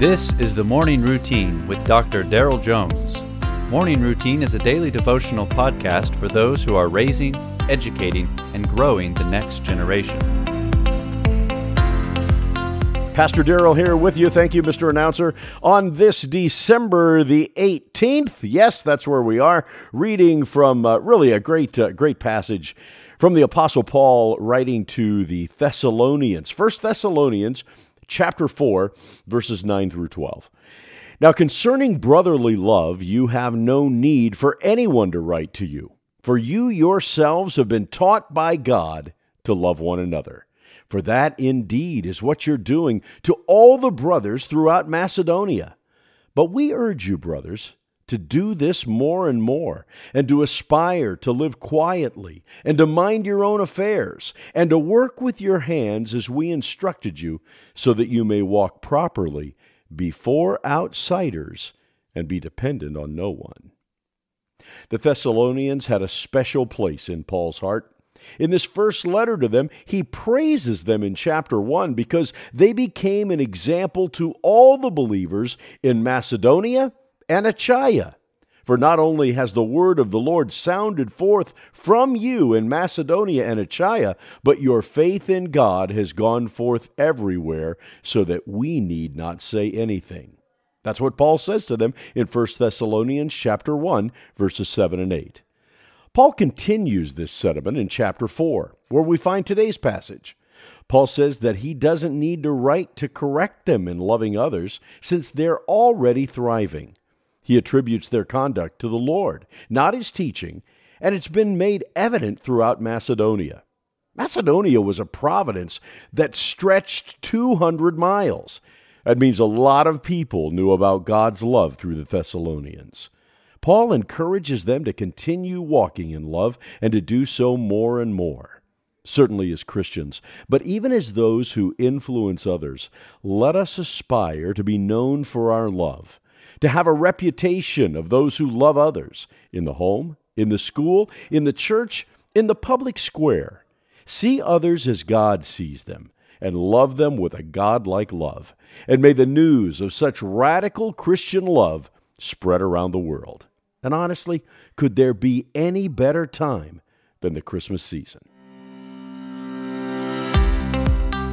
This is the Morning Routine with Dr. Daryl Jones. Morning Routine is a daily devotional podcast for those who are raising, educating, and growing the next generation. Pastor Daryl here with you. Thank you, Mr. Announcer. On this December the 18th, yes, that's where we are, reading from uh, really a great, uh, great passage from the Apostle Paul writing to the Thessalonians. First Thessalonians chapter 4, verses 9 through 12. Now, concerning brotherly love, you have no need for anyone to write to you, for you yourselves have been taught by God to love one another. For that indeed is what you're doing to all the brothers throughout Macedonia. But we urge you, brothers, to do this more and more, and to aspire to live quietly, and to mind your own affairs, and to work with your hands as we instructed you, so that you may walk properly before outsiders and be dependent on no one. The Thessalonians had a special place in Paul's heart. In this first letter to them, he praises them in chapter 1 because they became an example to all the believers in Macedonia and Achaia. For not only has the word of the Lord sounded forth from you in Macedonia and Achaia, but your faith in God has gone forth everywhere, so that we need not say anything. That's what Paul says to them in 1 Thessalonians chapter 1, verses 7 and 8. Paul continues this sentiment in chapter 4, where we find today's passage. Paul says that he doesn't need to write to correct them in loving others, since they're already thriving. He attributes their conduct to the Lord, not his teaching, and it's been made evident throughout Macedonia. Macedonia was a province that stretched 200 miles. That means a lot of people knew about God's love through the Thessalonians. Paul encourages them to continue walking in love and to do so more and more. Certainly as Christians, but even as those who influence others, let us aspire to be known for our love to have a reputation of those who love others in the home, in the school, in the church, in the public square. See others as God sees them and love them with a God-like love. And may the news of such radical Christian love spread around the world. And honestly, could there be any better time than the Christmas season?